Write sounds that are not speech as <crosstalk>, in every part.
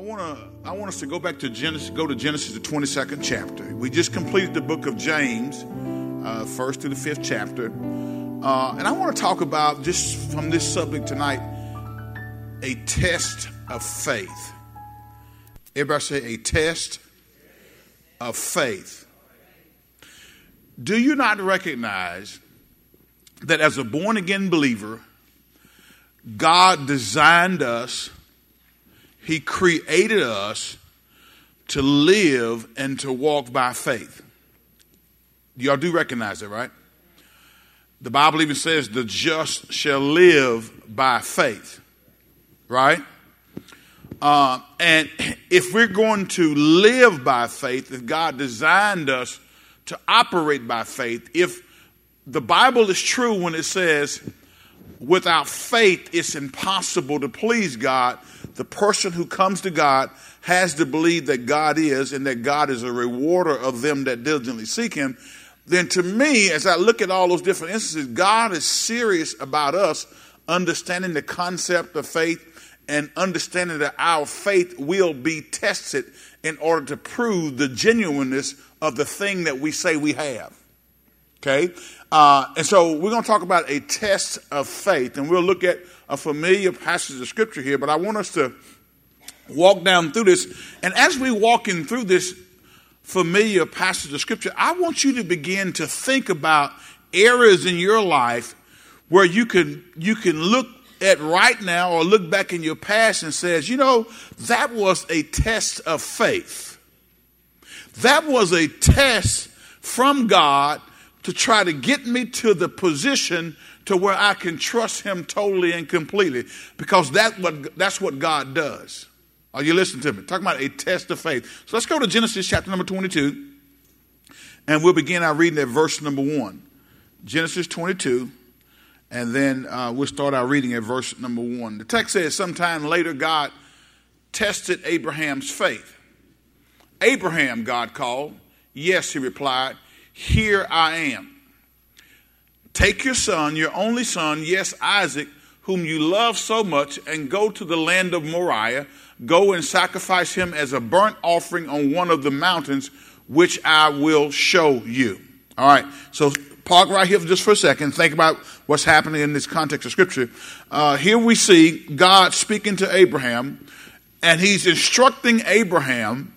want to I want us to go back to Genesis, go to Genesis the 22nd chapter. We just completed the book of James, uh, first to the fifth chapter, uh, and I want to talk about just from this subject tonight, a test of faith. Everybody say a test of faith. Do you not recognize that as a born again believer, God designed us? He created us to live and to walk by faith. Y'all do recognize that, right? The Bible even says the just shall live by faith, right? Uh, and if we're going to live by faith, if God designed us to operate by faith, if the Bible is true when it says, without faith it's impossible to please God, the person who comes to God has to believe that God is and that God is a rewarder of them that diligently seek Him, then to me, as I look at all those different instances, God is serious about us understanding the concept of faith and understanding that our faith will be tested in order to prove the genuineness of the thing that we say we have. Okay? Uh, and so we're going to talk about a test of faith, and we'll look at a familiar passage of scripture here, but I want us to walk down through this. And as we walk in through this familiar passage of scripture, I want you to begin to think about areas in your life where you can you can look at right now or look back in your past and says, you know, that was a test of faith. That was a test from God to try to get me to the position to where I can trust him totally and completely because that what, that's what God does. Are you listening to me? Talking about a test of faith. So let's go to Genesis chapter number 22 and we'll begin our reading at verse number 1. Genesis 22 and then uh, we'll start our reading at verse number 1. The text says, Sometime later, God tested Abraham's faith. Abraham, God called. Yes, he replied, Here I am. Take your son, your only son, yes, Isaac, whom you love so much, and go to the land of Moriah. Go and sacrifice him as a burnt offering on one of the mountains, which I will show you. All right, so park right here just for a second. Think about what's happening in this context of Scripture. Uh, here we see God speaking to Abraham, and he's instructing Abraham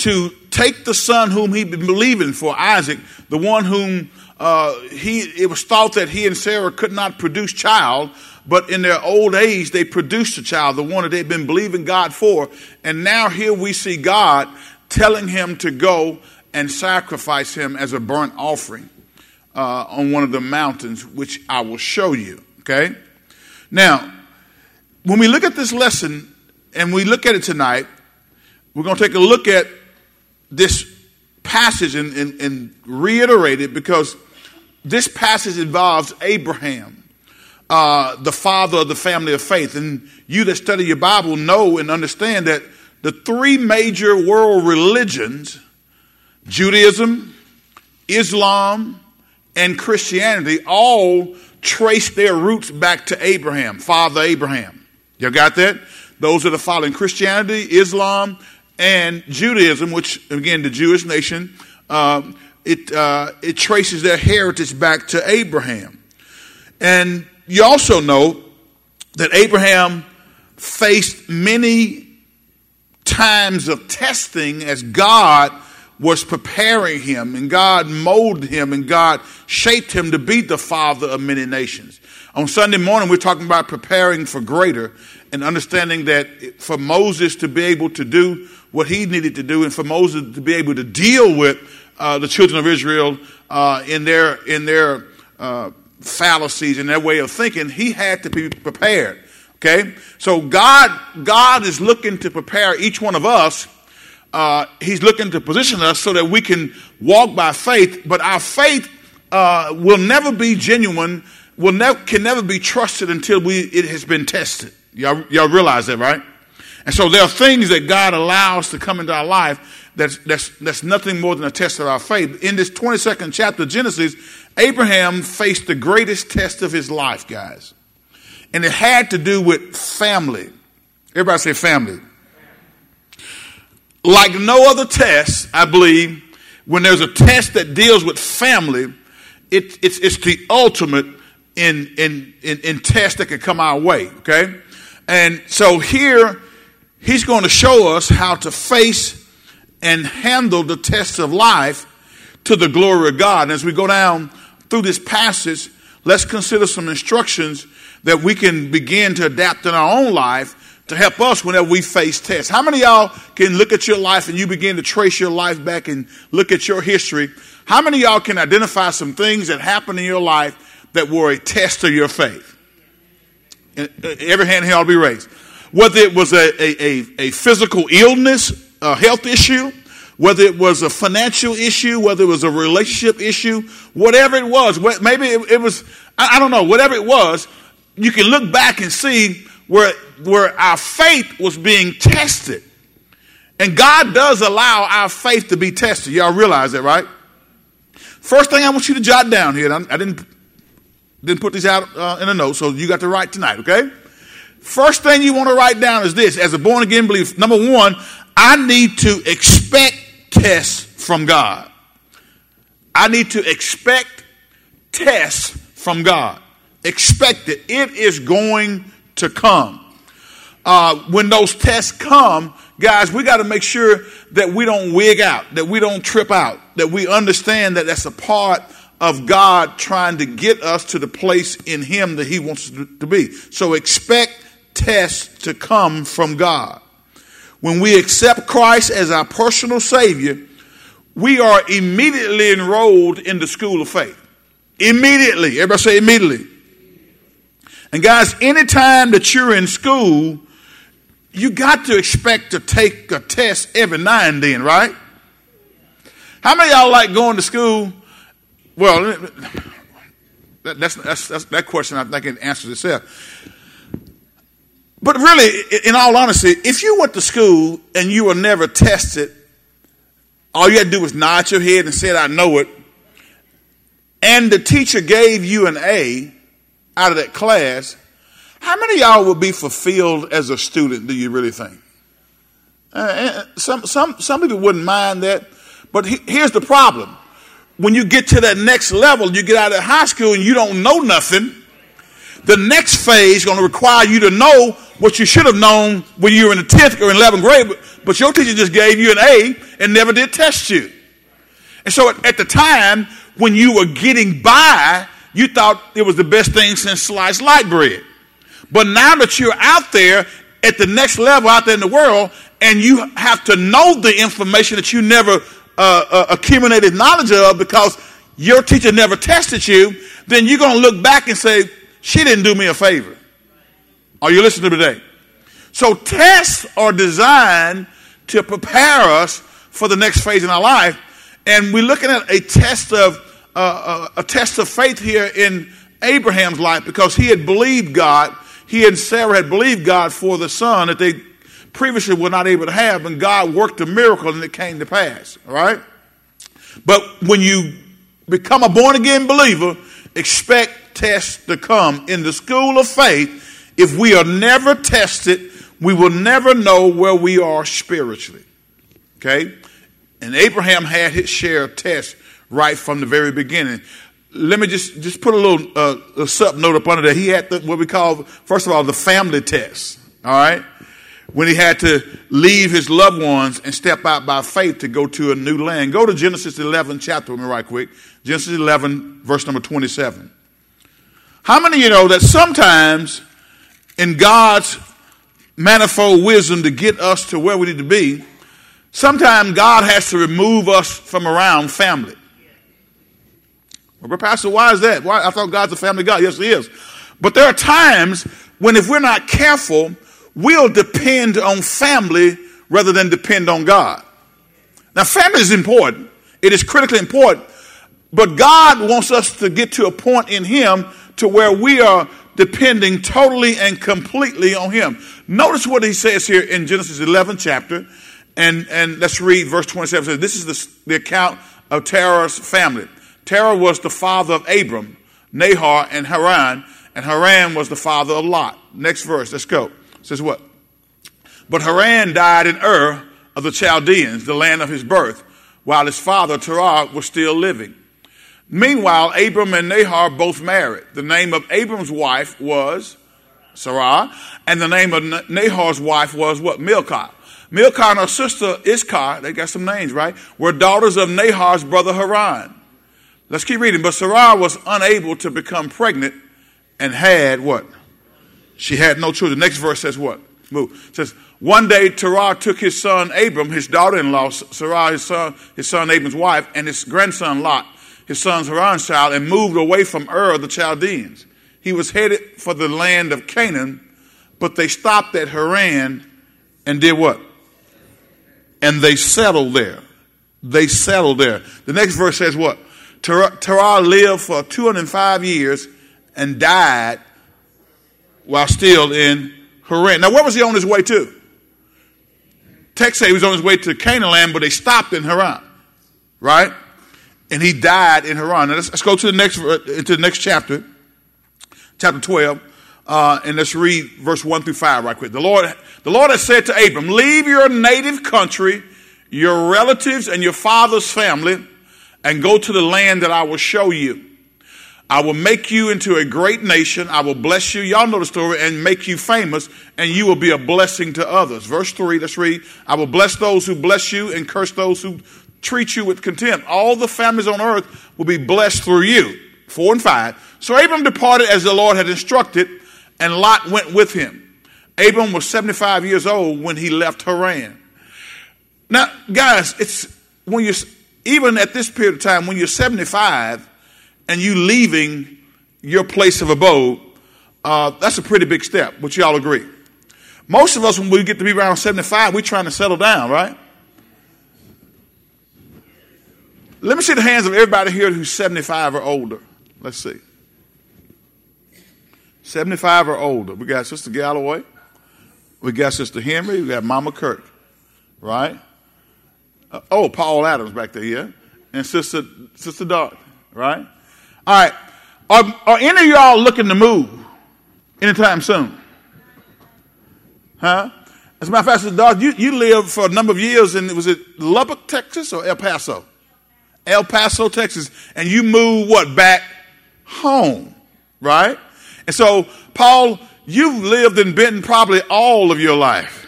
to take the son whom he'd been believing for, Isaac, the one whom uh, he, it was thought that he and Sarah could not produce child, but in their old age they produced a child, the one that they'd been believing God for. And now here we see God telling him to go and sacrifice him as a burnt offering uh, on one of the mountains, which I will show you. Okay? Now, when we look at this lesson and we look at it tonight, we're going to take a look at this passage and, and, and reiterate it because this passage involves Abraham, uh, the father of the family of faith. And you that study your Bible know and understand that the three major world religions, Judaism, Islam, and Christianity, all trace their roots back to Abraham, Father Abraham. You got that? Those are the following Christianity, Islam, and Judaism, which, again, the Jewish nation. Um, it, uh, it traces their heritage back to Abraham. And you also know that Abraham faced many times of testing as God was preparing him and God molded him and God shaped him to be the father of many nations. On Sunday morning, we're talking about preparing for greater and understanding that for Moses to be able to do what he needed to do and for Moses to be able to deal with uh, the children of Israel uh, in their in their uh, fallacies and their way of thinking, he had to be prepared. Okay, so God God is looking to prepare each one of us. Uh, he's looking to position us so that we can walk by faith, but our faith uh, will never be genuine. Will never can never be trusted until we it has been tested. Y'all, y'all realize that, right? And so there are things that God allows to come into our life that's, that's, that's nothing more than a test of our faith. In this 22nd chapter of Genesis, Abraham faced the greatest test of his life, guys. And it had to do with family. Everybody say family. like no other test, I believe, when there's a test that deals with family, it, it's, it's the ultimate in, in, in, in tests that can come our way, okay? And so here, he's going to show us how to face and handle the tests of life to the glory of God. And as we go down through this passage, let's consider some instructions that we can begin to adapt in our own life to help us whenever we face tests. How many y'all can look at your life and you begin to trace your life back and look at your history? How many y'all can identify some things that happened in your life that were a test of your faith? Every hand here will be raised. Whether it was a, a, a, physical illness, a health issue, whether it was a financial issue, whether it was a relationship issue, whatever it was, maybe it, it was, I, I don't know, whatever it was, you can look back and see where, where our faith was being tested. And God does allow our faith to be tested. Y'all realize that, right? First thing I want you to jot down here, I didn't, didn't put these out uh, in a note, so you got to write tonight, okay? First thing you want to write down is this as a born again believer, number one, I need to expect tests from God. I need to expect tests from God. Expect it. It is going to come. Uh, when those tests come, guys, we got to make sure that we don't wig out, that we don't trip out, that we understand that that's a part of God trying to get us to the place in Him that He wants to be. So expect tests to come from God. When we accept Christ as our personal Savior, we are immediately enrolled in the school of faith. Immediately. Everybody say immediately. And guys, anytime that you're in school, you got to expect to take a test every now and then, right? How many y'all like going to school? Well, that's, that's, that's that question I think it answers itself. But really, in all honesty, if you went to school and you were never tested, all you had to do was nod your head and said, I know it, and the teacher gave you an A, out of that class, how many y'all would be fulfilled as a student, do you really think? Uh, some, some, some people wouldn't mind that, but he, here's the problem. When you get to that next level, you get out of high school and you don't know nothing, the next phase is going to require you to know what you should have known when you were in the 10th or 11th grade, but, your teacher just gave you an A and never did test you. And so at, at the time when you were getting by, you thought it was the best thing since sliced light bread. But now that you're out there at the next level out there in the world, and you have to know the information that you never uh, uh, accumulated knowledge of because your teacher never tested you, then you're going to look back and say, she didn't do me a favor. Are you listening to me today? So tests are designed to prepare us for the next phase in our life. And we're looking at a test of uh, a test of faith here in Abraham's life because he had believed God. He and Sarah had believed God for the son that they previously were not able to have, and God worked a miracle and it came to pass. All right? But when you become a born again believer, expect tests to come. In the school of faith, if we are never tested, we will never know where we are spiritually. Okay? And Abraham had his share of tests right from the very beginning. Let me just, just put a little uh, a sub note up under there. He had the, what we call, first of all, the family test. All right? When he had to leave his loved ones and step out by faith to go to a new land. Go to Genesis 11 chapter with me right quick. Genesis 11, verse number 27. How many of you know that sometimes in God's manifold wisdom to get us to where we need to be, sometimes God has to remove us from around family. Well, Pastor, why is that? Why? I thought God's a family God. Yes, He is. But there are times when, if we're not careful, we'll depend on family rather than depend on God. Now, family is important. It is critically important. But God wants us to get to a point in Him to where we are depending totally and completely on Him. Notice what He says here in Genesis 11 chapter. And, and let's read verse 27. Says, this is the, the account of Terah's family. Terah was the father of Abram, Nahor, and Haran, and Haran was the father of Lot. Next verse, let's go. It says what? But Haran died in Ur of the Chaldeans, the land of his birth, while his father Terah was still living. Meanwhile, Abram and Nahor both married. The name of Abram's wife was Sarah, and the name of Nahor's wife was what? Milcah. Milcah and her sister Iscah, they got some names, right? Were daughters of Nahor's brother Haran. Let's keep reading. But Sarah was unable to become pregnant and had what? She had no children. Next verse says what? Move. It says, one day Terah took his son Abram, his daughter-in-law, Sarah, his son, his son Abram's wife, and his grandson Lot, his son's Haran's child, and moved away from Ur of the Chaldeans. He was headed for the land of Canaan, but they stopped at Haran and did what? And they settled there. They settled there. The next verse says what? Terah lived for 205 years and died while still in Haran. Now, where was he on his way to? Text say he was on his way to Canaan land, but they stopped in Haran, right? And he died in Haran. Now, let's, let's go to the next into the next chapter, chapter 12, uh, and let's read verse 1 through 5 right quick. The Lord, the Lord has said to Abram, Leave your native country, your relatives, and your father's family and go to the land that I will show you. I will make you into a great nation. I will bless you. Y'all know the story and make you famous and you will be a blessing to others. Verse three, let's read. I will bless those who bless you and curse those who treat you with contempt. All the families on earth will be blessed through you. Four and five. So Abram departed as the Lord had instructed and Lot went with him. Abram was 75 years old when he left Haran. Now, guys, it's when you even at this period of time, when you're 75 and you leaving your place of abode, uh, that's a pretty big step. Would you all agree? Most of us, when we get to be around 75, we're trying to settle down, right? Let me see the hands of everybody here who's 75 or older. Let's see. 75 or older. We got Sister Galloway. We got Sister Henry. We got Mama Kirk. Right? Uh, oh, Paul Adams back there, yeah? And Sister, Sister Dart, right? All right. Are, are any of y'all looking to move anytime soon? Huh? As a matter of fact, Sister Dart, you, you lived for a number of years in, was it Lubbock, Texas or El Paso? El Paso, Texas. And you move what? Back home, right? And so, Paul, you've lived in Benton probably all of your life.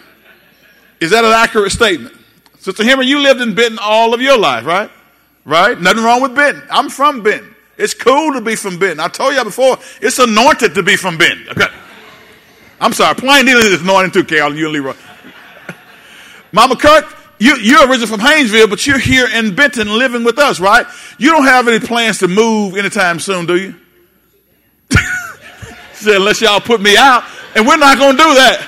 Is that an accurate statement? Sister Henry, you lived in Benton all of your life, right? Right? Nothing wrong with Benton. I'm from Benton. It's cool to be from Benton. I told you before, it's anointed to be from Benton. Okay. I'm sorry, Plain Dealing is anointed too, Carol, you and Leroy. <laughs> Mama Kirk, you, you're originally from Haynesville, but you're here in Benton living with us, right? You don't have any plans to move anytime soon, do you? <laughs> said, unless y'all put me out, and we're not going to do that.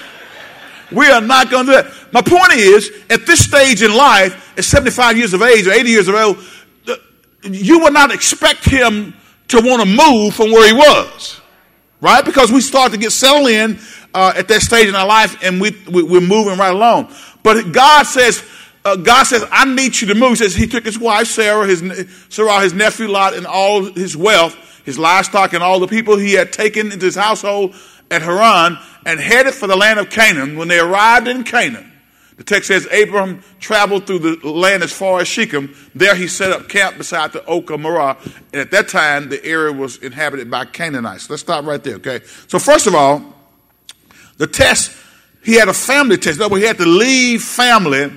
We are not going to do that. My point is, at this stage in life, at 75 years of age or 80 years of age, you would not expect him to want to move from where he was, right? Because we start to get settled in uh, at that stage in our life, and we, we are moving right along. But God says, uh, God says, I need you to move. He says he took his wife Sarah, his Sarah, his nephew Lot, and all his wealth, his livestock, and all the people he had taken into his household at Haran, and headed for the land of Canaan. When they arrived in Canaan, the text says Abraham traveled through the land as far as Shechem. There he set up camp beside the oak of Moreh. And at that time, the area was inhabited by Canaanites. Let's stop right there, okay? So, first of all, the test, he had a family test. That way, he had to leave family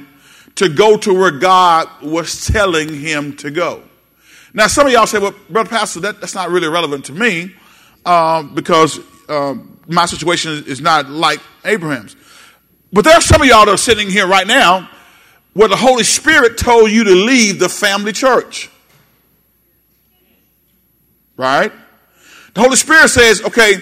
to go to where God was telling him to go. Now, some of y'all say, well, Brother Pastor, that, that's not really relevant to me um, because um, my situation is not like Abraham's. But there are some of y'all that are sitting here right now where the Holy Spirit told you to leave the family church. Right? The Holy Spirit says, okay,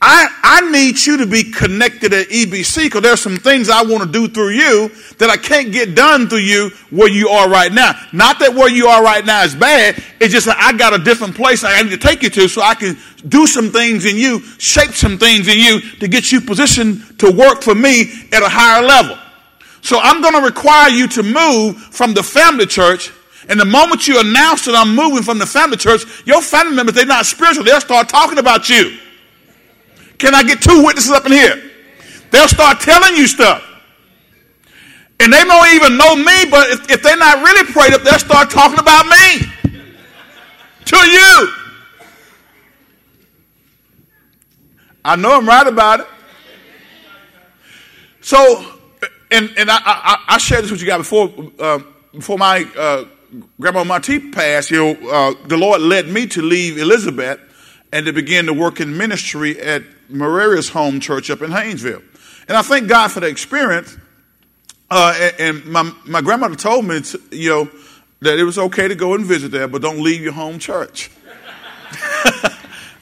I, I need you to be connected at EBC because there's some things I want to do through you that I can't get done through you where you are right now. Not that where you are right now is bad. It's just that I got a different place I need to take you to so I can do some things in you, shape some things in you to get you positioned to work for me at a higher level. So I'm going to require you to move from the family church and the moment you announce that I'm moving from the family church, your family members, they're not spiritual. They'll start talking about you. Can I get two witnesses up in here? They'll start telling you stuff. And they don't even know me, but if, if they're not really prayed up, they'll start talking about me to you. I know I'm right about it. So, and, and I, I, I shared this with you guys before, uh, before my uh, grandma Monty passed. You know, uh, the Lord led me to leave Elizabeth and to begin to work in ministry at Maria's home church up in Haynesville. And I thank God for the experience. Uh, and, my, my grandmother told me, you know, that it was okay to go and visit there, but don't leave your home church. <laughs>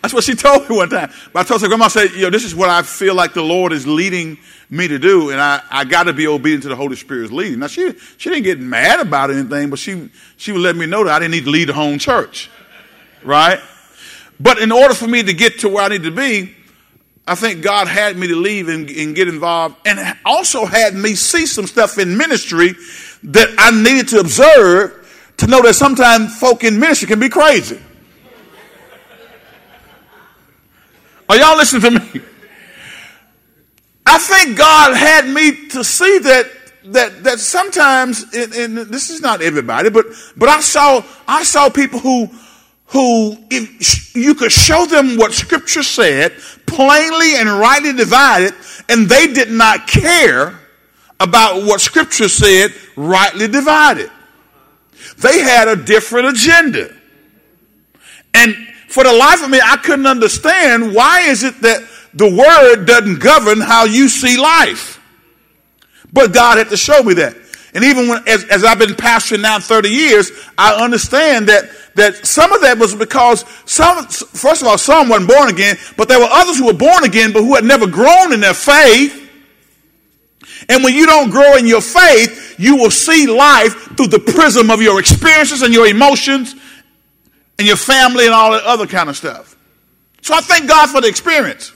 That's what she told me one time. But I told her, Grandma, I said, you know, this is what I feel like the Lord is leading me to do, and I, I got to be obedient to the Holy Spirit's leading. Now, she, she didn't get mad about anything, but she, she would let me know that I didn't need to leave the home church. Right? But in order for me to get to where I need to be, I think God had me to leave and, and get involved, and also had me see some stuff in ministry that I needed to observe to know that sometimes folk in ministry can be crazy. Are y'all listening to me? I think God had me to see that that that sometimes, and this is not everybody, but but I saw I saw people who who if you could show them what Scripture said plainly and rightly divided, and they did not care about what Scripture said rightly divided. They had a different agenda, and for the life of me, I couldn't understand why is it that the word doesn't govern how you see life. But God had to show me that. And even when, as, as I've been pastoring now 30 years, I understand that, that some of that was because some, first of all, some weren't born again, but there were others who were born again, but who had never grown in their faith. And when you don't grow in your faith, you will see life through the prism of your experiences and your emotions and your family and all that other kind of stuff. So I thank God for the experience.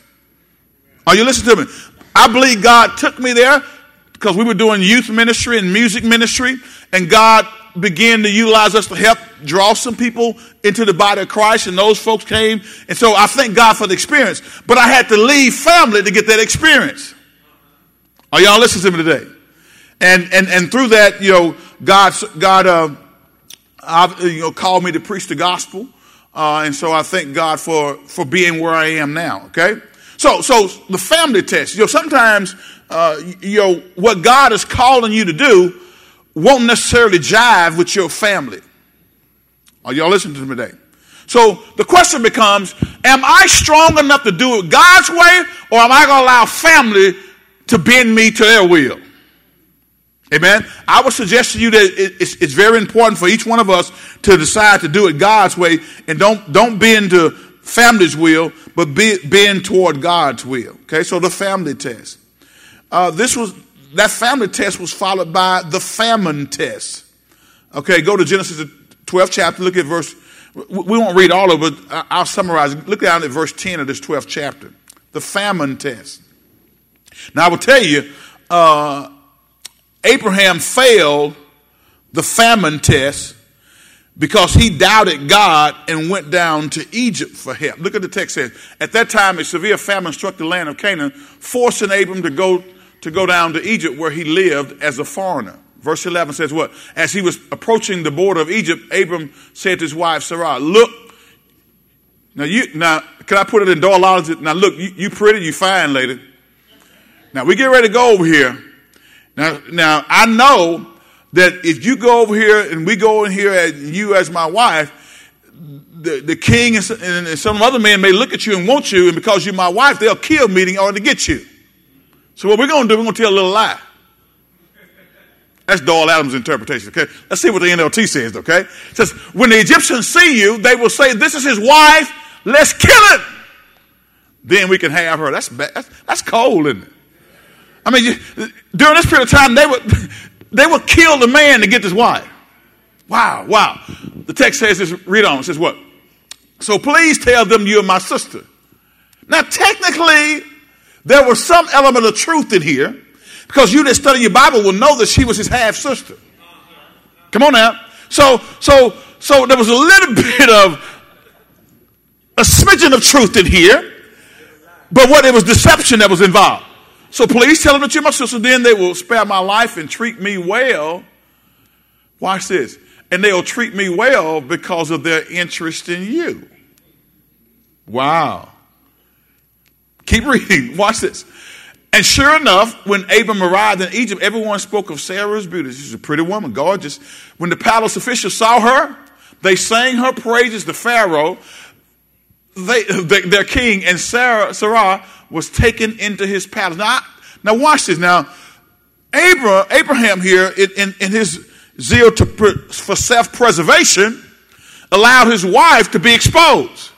Are you listening to me? I believe God took me there because we were doing youth ministry and music ministry, and God began to utilize us to help draw some people into the body of Christ, and those folks came. And so I thank God for the experience. But I had to leave family to get that experience. Are y'all listening to me today? And and and through that, you know, God God uh, you know called me to preach the gospel, uh, and so I thank God for for being where I am now. Okay. So, so the family test. You know, sometimes, uh, you know, what God is calling you to do won't necessarily jive with your family. Are y'all listening to me today? So the question becomes, am I strong enough to do it God's way, or am I going to allow family to bend me to their will? Amen. I would suggest to you that it's, it's, very important for each one of us to decide to do it God's way and don't, don't bend to family's will, but be, bend toward God's will. Okay, so the family test. Uh, this was that family test was followed by the famine test. Okay, go to Genesis the 12th chapter. Look at verse. We won't read all of it. I'll summarize. Look down at verse 10 of this 12th chapter. The famine test. Now I will tell you, uh, Abraham failed the famine test because he doubted God and went down to Egypt for help. Look at the text says, at that time a severe famine struck the land of Canaan, forcing Abram to go to go down to Egypt where he lived as a foreigner. Verse 11 says what? As he was approaching the border of Egypt, Abram said to his wife Sarah, look, now you, now, can I put it in Doyleology? Now look, you, you pretty, you fine lady. Now we get ready to go over here. Now, now I know that if you go over here and we go in here and you as my wife, the, the king and, some other men may look at you and want you, and because you're my wife, they'll kill me in order to get you. So what we're going to do, we're going to tell a little lie. That's Doyle Adams' interpretation, okay? Let's see what the NLT says, okay? It says, when the Egyptians see you, they will say, this is his wife, let's kill him. Then we can have her. That's, bad. that's, that's cold, isn't it? I mean, during this period of time, they would, <laughs> they would kill the man to get this wife. Wow, wow. The text says this, read on, it says what? So please tell them you're my sister. Now, technically, there was some element of truth in here because you that study your Bible will know that she was his half sister. Come on now. So, so, so there was a little <laughs> bit of a smidgen of truth in here, but what it was deception that was involved. So please tell them that you're my sister. Then they will spare my life and treat me well. Watch this. And they'll treat me well because of their interest in you. Wow. Keep <laughs> reading. Watch this. And sure enough, when Abram arrived in Egypt, everyone spoke of Sarah's beauty. She's a pretty woman, gorgeous. When the palace officials saw her, they sang her praises to Pharaoh, they, <laughs> their king, and Sarah, Sarah was taken into his palace. Now, now watch this. Now, Abraham, Abraham here, in, in, in his zeal to, for self-preservation, allowed his wife to be exposed.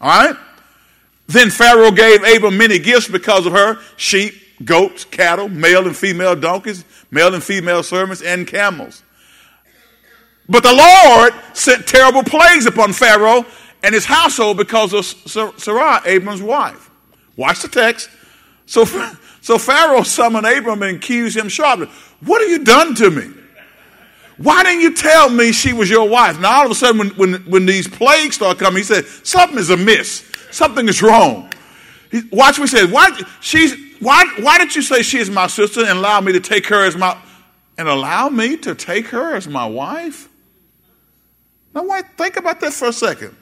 All right? Then Pharaoh gave Abram many gifts because of her sheep, goats, cattle, male and female donkeys, male and female servants, and camels. But the Lord sent terrible plagues upon Pharaoh and his household because of Sarah, Abram's wife. Watch the text. So, <laughs> so Pharaoh summoned Abram and accused him sharply. What have you done to me? Why didn't you tell me she was your wife? Now all of a sudden, when, when, when these plagues start coming, he said, something is amiss. Something is wrong. He, watch what he says. Why, she's, why, why did you say she is my sister and allow me to take her as my, and allow me to take her as my wife? Now, wait, think about that for a second.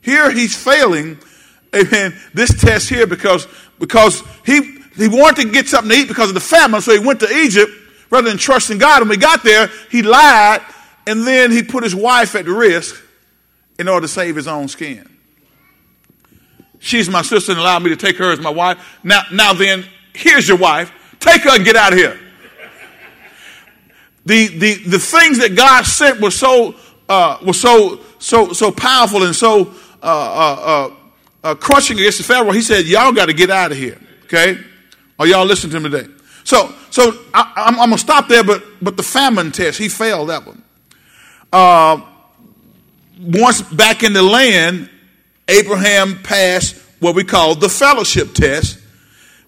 Here he's failing, amen, this test here because, because he, he wanted to get something to eat because of the famine, so he went to Egypt rather than trusting God. When he got there, he lied, and then he put his wife at risk in order to save his own skin. She's my sister and allow me to take her as my wife. Now, now then, here's your wife. Take her and get out of here. The, the, the things that God sent were so, uh, were so, so, so powerful and so uh, uh, uh, crushing against the Pharaoh. He said, y'all got to get out of here. Okay? Are y'all listening to me today? So, so I, am going to stop there, but, but the famine test, he failed that one. Uh, once back in the land, Abraham passed what we call the fellowship test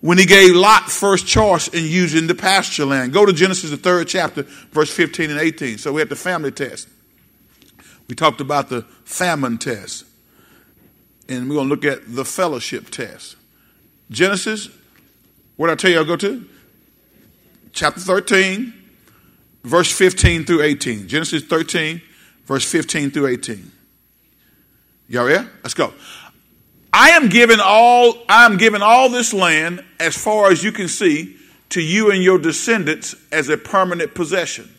when he gave Lot first choice in using the pasture land. Go to Genesis, the third chapter, verse 15 and 18. So we had the family test. We talked about the famine test. And we're going to look at the fellowship test. Genesis, what did I tell you I'll go to? Chapter 13, verse 15 through 18. Genesis 13, verse 15 through 18. Y'all ready? Let's go. I am giving all I am giving all this land as far as you can see to you and your descendants as a permanent possession.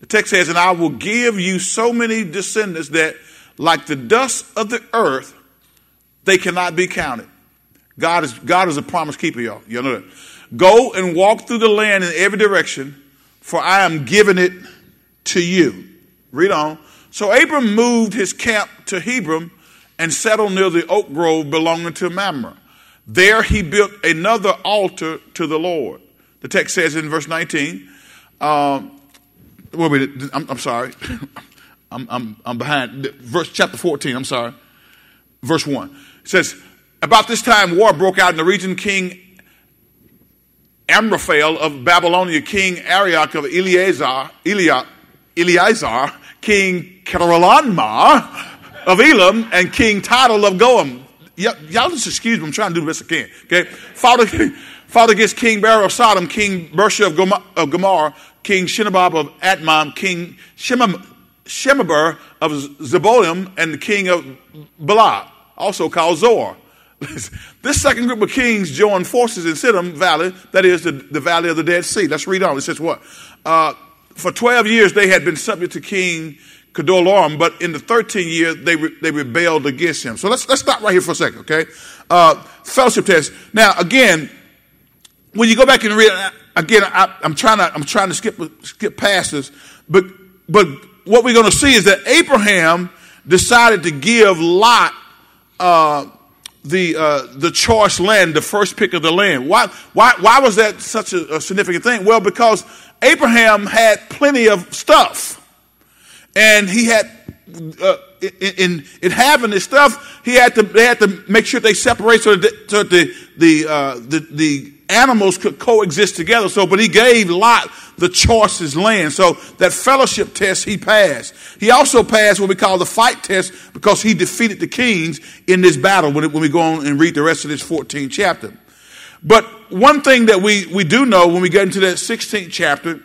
The text says, and I will give you so many descendants that like the dust of the earth, they cannot be counted. God is God is a promise keeper, y'all. You know that. Go and walk through the land in every direction, for I am giving it to you. Read on. So Abram moved his camp to Hebron and settled near the oak grove belonging to Mamre. There he built another altar to the Lord. The text says in verse 19, um, wait I'm, I'm sorry. <laughs> I'm, I'm, I'm behind. Verse chapter 14, I'm sorry. Verse 1. It says, About this time war broke out in the region. King Amraphel of Babylonia, King Arioch of Eleazar, Eleazar, King Kedorlaomer of Elam and King Tidal of Goiim. y'all just excuse me, I'm trying to do the best I can. Okay? Father, <laughs> Father gets King Ber of Sodom, King Birsha of, of Gomorrah King Shinabab of Admam, King Shemeber of Zeboim, and the king of Bela, also called Zoar. <laughs> this second group of kings joined forces in Siddim Valley, that is the, the valley of the Dead Sea. Let's read on. It says what? Uh, for 12 years they had been subject to King Kedorlaomer, but in the 13th year, they, re- they rebelled against him. So let's, let's stop right here for a second, okay? Uh, fellowship test. Now, again, when you go back and read, again, I, am trying to, I'm trying to skip, skip past this, but, but what we're going to see is that Abraham decided to give Lot, uh, the uh, the choice land, the first pick of the land. Why why why was that such a, a significant thing? Well, because Abraham had plenty of stuff and he had uh, in, in having this stuff, he had to they had to make sure they separate so that, so that the the, uh, the the animals could coexist together. So, but he gave Lot the choicest land. So that fellowship test he passed. He also passed what we call the fight test because he defeated the kings in this battle. When, when we go on and read the rest of this 14th chapter. But one thing that we, we do know when we get into that 16th chapter,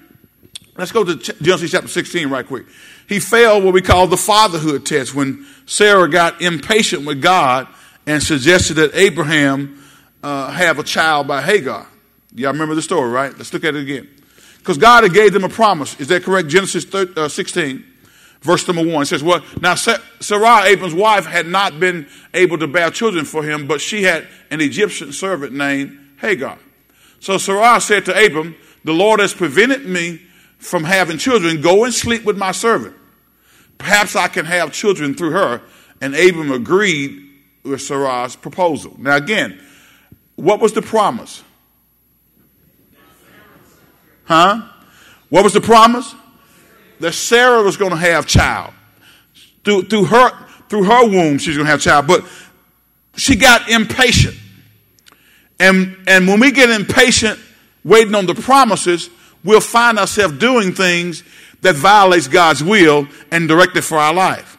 let's go to Genesis chapter 16 right quick. He failed what we call the fatherhood test when Sarah got impatient with God and suggested that Abraham uh, have a child by Hagar. Y'all remember the story, right? Let's look at it again. Because God had gave them a promise. Is that correct? Genesis 13, uh, 16, verse number 1. It says, well, now Sarah, Abram's wife, had not been able to bear children for him, but she had an Egyptian servant named Hagar. So Sarah said to Abram, the Lord has prevented me from having children. Go and sleep with my servant. Perhaps I can have children through her. And Abram agreed with Sarah's proposal. Now again, what was the promise? Huh? What was the promise? That Sarah was going to have child. Through, through, her, through her womb, she's going to have child. But she got impatient. And, and when we get impatient, waiting on the promises, we'll find ourselves doing things that violates God's will and directed for our life.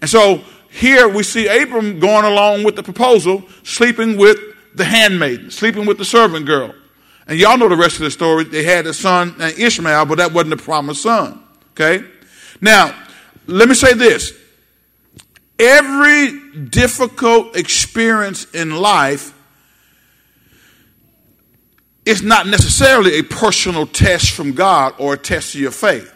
And so here we see Abram going along with the proposal, sleeping with the handmaiden, sleeping with the servant girl. And y'all know the rest of the story. They had a son Ishmael, but that wasn't the promised son. Okay? Now, let me say this. Every difficult experience in life is not necessarily a personal test from God or a test of your faith.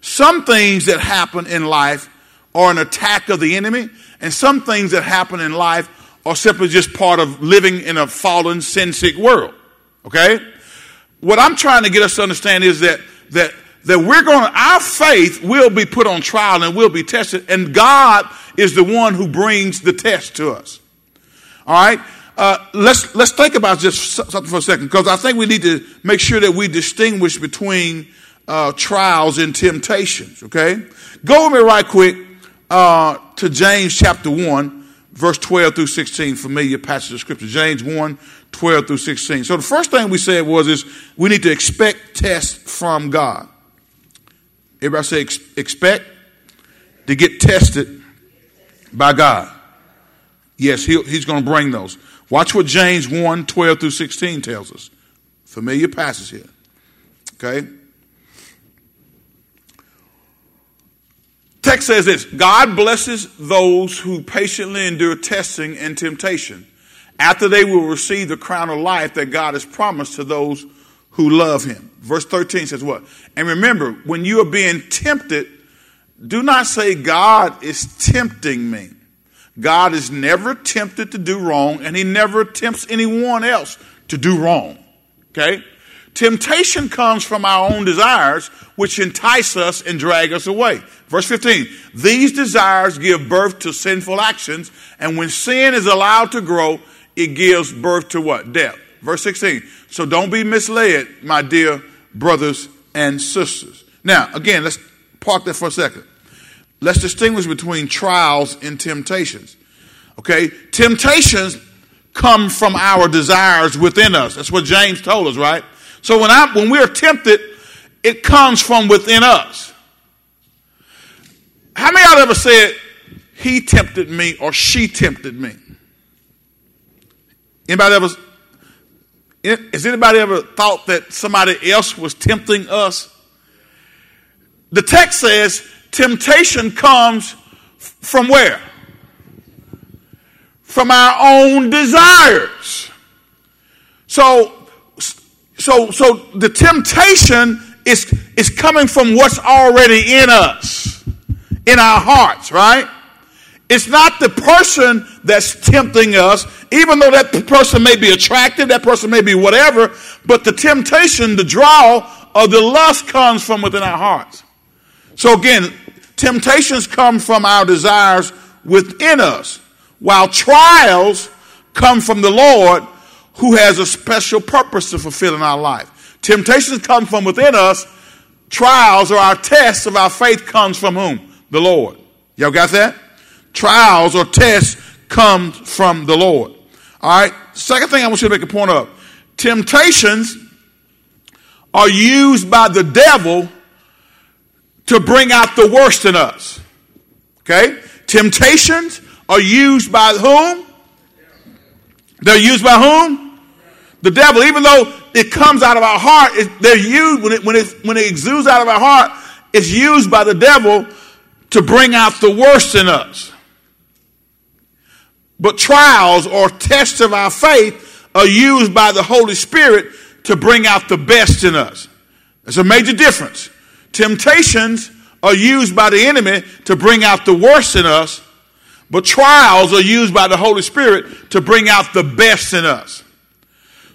Some things that happen in life are an attack of the enemy, and some things that happen in life are simply just part of living in a fallen, sin sick world. Okay? What I'm trying to get us to understand is that, that, that we're going to, our faith will be put on trial and will be tested, and God is the one who brings the test to us. All right? Uh, let's, let's think about just something for a second, because I think we need to make sure that we distinguish between uh, trials and temptations, okay? Go with me right quick uh, to James chapter 1, verse 12 through 16, familiar passage of scripture. James 1, 12 through 16. So the first thing we said was is we need to expect tests from God. Everybody say ex- expect to get tested by God. Yes, he's going to bring those. Watch what James 1, 12 through 16 tells us. Familiar passage here. Okay? Text says this God blesses those who patiently endure testing and temptation after they will receive the crown of life that God has promised to those who love him. Verse 13 says what? And remember, when you are being tempted, do not say, God is tempting me. God is never tempted to do wrong, and he never tempts anyone else to do wrong. Okay? Temptation comes from our own desires, which entice us and drag us away. Verse 15, these desires give birth to sinful actions, and when sin is allowed to grow, it gives birth to what? Death. Verse 16. So don't be misled, my dear brothers and sisters. Now, again, let's park that for a second. Let's distinguish between trials and temptations. Okay? Temptations come from our desires within us. That's what James told us, right? So when I when we're tempted, it comes from within us. How many of y'all ever said, he tempted me or she tempted me? Anybody ever, eh, has anybody ever thought that somebody else was tempting us? The text says temptation comes from where? From our own desires. So, so, so the temptation is, is coming from what's already in us, in our hearts, right? It's not the person that's tempting us, even though that person may be attractive, that person may be whatever, but the temptation, the draw, or the lust comes from within our hearts. So again, temptations come from our desires within us, while trials come from the Lord who has a special purpose to fulfill in our life. Temptations come from within us, trials or our tests of our faith comes from whom? The Lord. Y'all got that? Trials or tests come from the Lord. All right. Second thing I want you to make a point of temptations are used by the devil to bring out the worst in us. Okay? Temptations are used by whom? They're used by whom? The devil, even though it comes out of our heart, it, they're used when it, when it when it exudes out of our heart, it's used by the devil to bring out the worst in us. But trials or tests of our faith are used by the Holy Spirit to bring out the best in us. There's a major difference. Temptations are used by the enemy to bring out the worst in us, but trials are used by the Holy Spirit to bring out the best in us.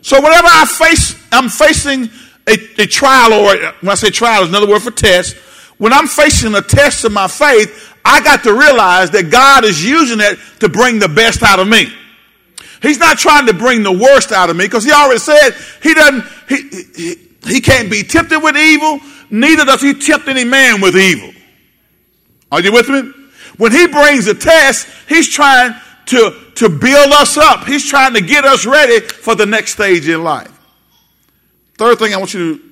So whenever I face, I'm facing a, a trial, or when I say trial, is another word for test. When I'm facing a test of my faith, I got to realize that God is using it to bring the best out of me. He's not trying to bring the worst out of me because he already said he doesn't, he, he, he can't be tempted with evil, neither does he tempt any man with evil. Are you with me? When he brings a test, he's trying to, to build us up. He's trying to get us ready for the next stage in life. Third thing I want you to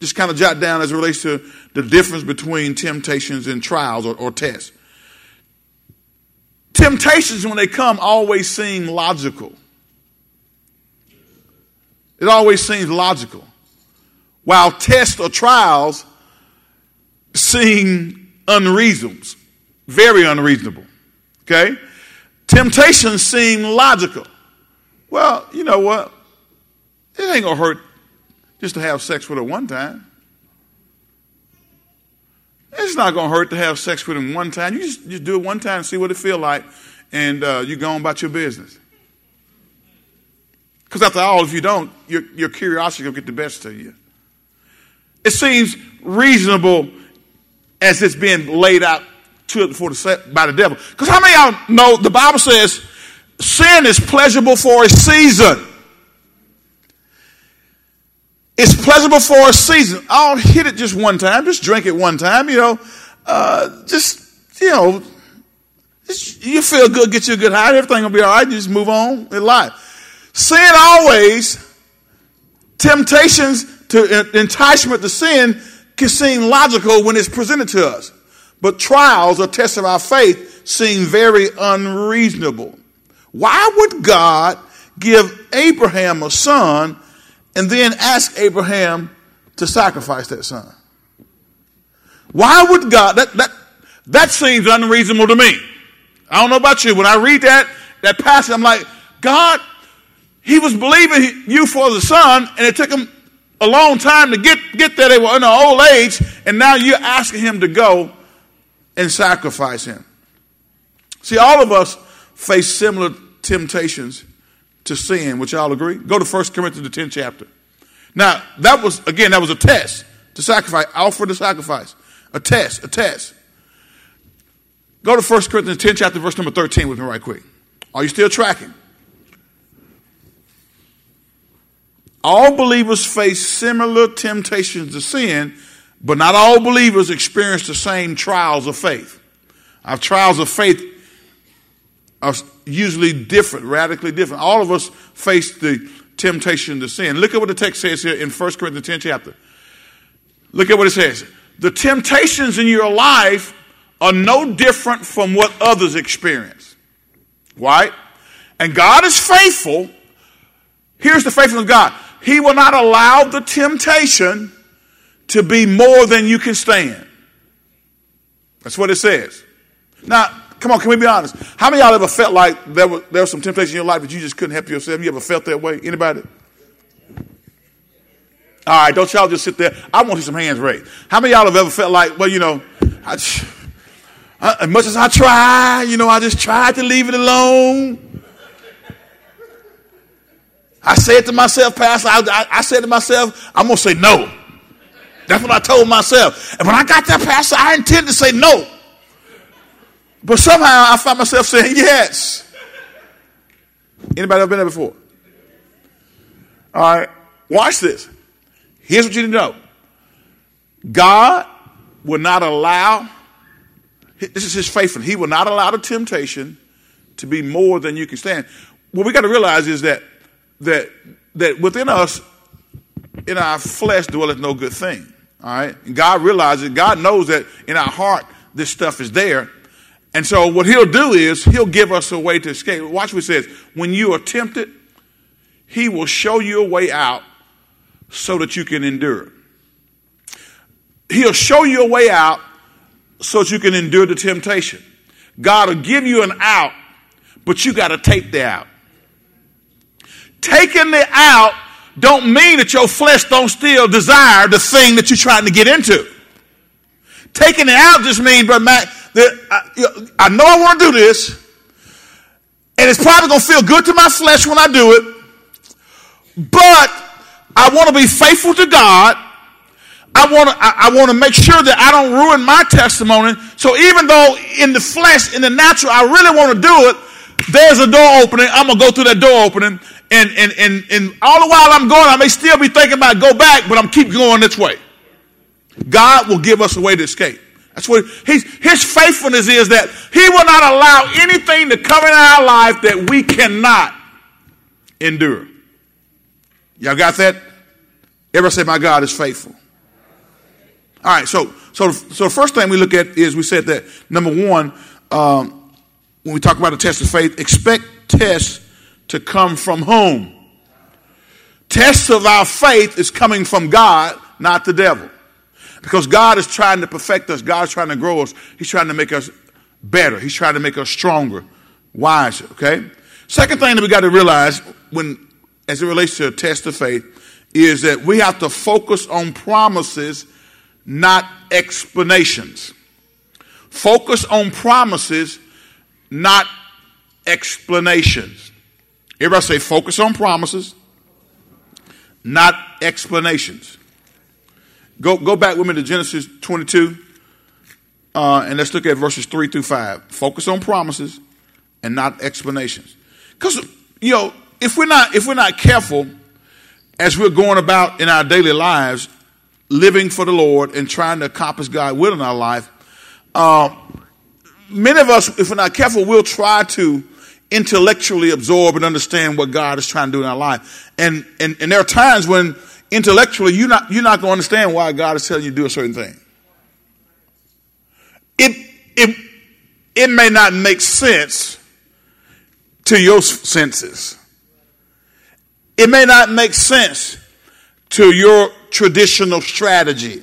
just kind of jot down as it relates to the difference between temptations and trials or, or tests. Temptations, when they come, always seem logical. It always seems logical. While tests or trials seem unreasonable, very unreasonable. Okay? Temptations seem logical. Well, you know what? It ain't gonna hurt just to have sex with her one time. It's not going to hurt to have sex with him one time. You just, just do it one time and see what it feel like, and uh, you go on about your business. Because after all, if you don't, your, your curiosity will get the best of you. It seems reasonable as it's being laid out to for the, by the devil. Because how many of y'all know the Bible says sin is pleasurable for a season? It's pleasurable for a season. I'll hit it just one time. Just drink it one time. You know, uh, just you know, just, you feel good, get you a good high. Everything will be all right. You just move on in life. Sin always, temptations to enticement to sin can seem logical when it's presented to us, but trials or tests of our faith seem very unreasonable. Why would God give Abraham a son? And then ask Abraham to sacrifice that son. Why would God, that, that, that seems unreasonable to me. I don't know about you. When I read that, that passage, I'm like, God, he was believing you for the son, and it took him a long time to get, get there. They were in an old age, and now you're asking him to go and sacrifice him. See, all of us face similar temptations to sin. Would y'all agree? Go to 1 Corinthians, the 10th chapter. Now, that was, again, that was a test to sacrifice, offer the sacrifice. A test, a test. Go to 1 Corinthians 10, chapter, verse number 13 with me right quick. Are you still tracking? All believers face similar temptations to sin, but not all believers experience the same trials of faith. Our trials of faith are usually different, radically different. All of us face the temptation to sin. Look at what the text says here in 1 Corinthians 10 chapter. Look at what it says. The temptations in your life are no different from what others experience. Right? And God is faithful. Here's the faithfulness of God. He will not allow the temptation to be more than you can stand. That's what it says. Now, Come on, can we be honest? How many of y'all ever felt like there was, there was some temptation in your life that you just couldn't help yourself? You ever felt that way? Anybody? All right, don't y'all just sit there. I want to see some hands raised. How many y'all have ever felt like, well, you know, I, I, as much as I try, you know, I just tried to leave it alone. I said to myself, Pastor, I, I, I said to myself, I'm going to say no. That's what I told myself. And when I got that, Pastor, I intended to say no. But somehow I find myself saying yes. Anybody ever been there before? All right, watch this. Here's what you need to know God will not allow, this is his faithfulness, he will not allow the temptation to be more than you can stand. What we got to realize is that, that, that within us, in our flesh dwelleth no good thing. All right? And God realizes, God knows that in our heart, this stuff is there. And so what he'll do is he'll give us a way to escape. Watch what he says. When you are tempted, He will show you a way out so that you can endure. He'll show you a way out so that you can endure the temptation. God will give you an out, but you got to take the out. Taking the out don't mean that your flesh don't still desire the thing that you're trying to get into. Taking it out just means, but Matt, I, I know I want to do this, and it's probably going to feel good to my flesh when I do it, but I want to be faithful to God. I want to, I, I want to make sure that I don't ruin my testimony. So even though in the flesh, in the natural, I really want to do it, there's a door opening. I'm going to go through that door opening. And, and, and, and all the while I'm going, I may still be thinking about go back, but I'm keep going this way. God will give us a way to escape. That's what his, his faithfulness is that he will not allow anything to come in our life that we cannot endure. Y'all got that? Everybody say, My God is faithful. All right, so so so the first thing we look at is we said that number one, um, when we talk about a test of faith, expect tests to come from whom? Tests of our faith is coming from God, not the devil. Because God is trying to perfect us, God is trying to grow us, He's trying to make us better, He's trying to make us stronger, wiser, okay? Second thing that we got to realize when as it relates to a test of faith is that we have to focus on promises, not explanations. Focus on promises, not explanations. Everybody say, focus on promises, not explanations. Go, go back with me to Genesis 22, uh, and let's look at verses 3 through 5. Focus on promises and not explanations. Because, you know, if we're not, if we're not careful as we're going about in our daily lives, living for the Lord and trying to accomplish God's will in our life, uh, many of us, if we're not careful, we'll try to intellectually absorb and understand what God is trying to do in our life. And, and, and there are times when intellectually you're not, you're not going to understand why God is telling you to do a certain thing. It, it, it may not make sense to your senses. It may not make sense to your traditional strategy.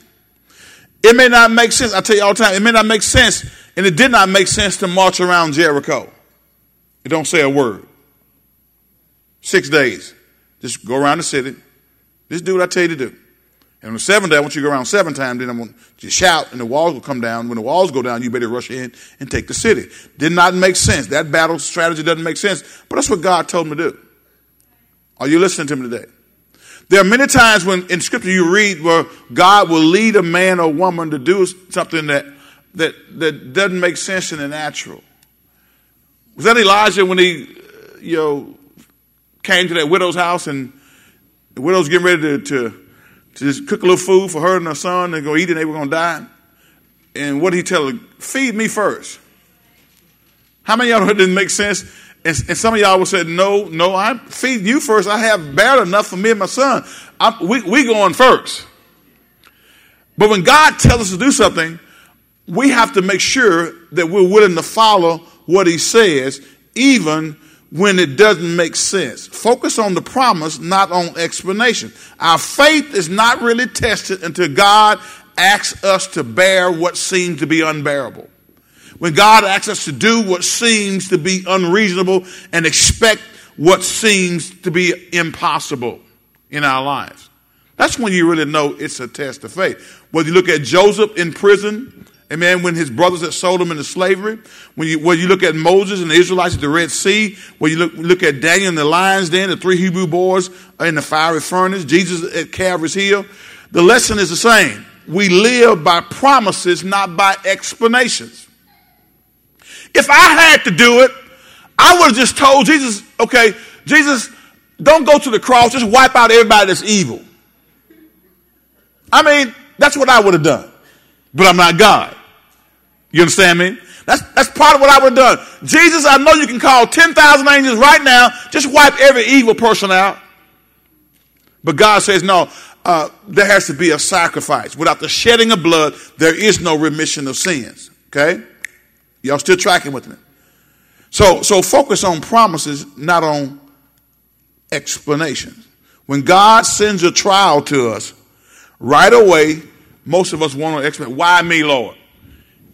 It may not make sense. I tell you all the time, it may not make sense, and it did not make sense to march around Jericho. It don't say a word. Six days. Just go around the city. Just do what I tell you to do. And on the seventh day, I want you to go around seven times, then I'm going to shout, and the walls will come down. When the walls go down, you better rush in and take the city. Did not make sense. That battle strategy doesn't make sense, but that's what God told me to do. Are you listening to me today? There are many times when in scripture you read where God will lead a man or woman to do something that, that, that doesn't make sense in the natural. Was that Elijah when he, uh, you know, came to that widow's house and the widow's getting ready to, to, to just cook a little food for her and her son and go eat and they were going to die? And what did he tell her? Feed me first. How many of y'all it didn't make sense? And, and, some of y'all would say, no, no, I feed you first. I have barely enough for me and my son. I'm, we, we going first. But when God tells us to do something, we have to make sure that we're willing to follow what he says, even when it doesn't make sense. Focus on the promise, not on explanation. Our faith is not really tested until God asks us to bear what seems to be unbearable. When God asks us to do what seems to be unreasonable and expect what seems to be impossible in our lives. That's when you really know it's a test of faith. Whether you look at Joseph in prison Amen. When his brothers had sold him into slavery, when you, when you look at Moses and the Israelites at the Red Sea, when you look, look at Daniel and the lion's den, the three Hebrew boys in the fiery furnace, Jesus at Calvary's Hill, the lesson is the same. We live by promises, not by explanations. If I had to do it, I would have just told Jesus, okay, Jesus, don't go to the cross, just wipe out everybody that's evil. I mean, that's what I would have done. But I'm not God. You understand me? That's, that's part of what I would have done. Jesus, I know you can call 10,000 angels right now, just wipe every evil person out. But God says, no, uh, there has to be a sacrifice. Without the shedding of blood, there is no remission of sins. Okay? Y'all still tracking with me? So, so focus on promises, not on explanations. When God sends a trial to us, right away, most of us want to explain, why me, Lord?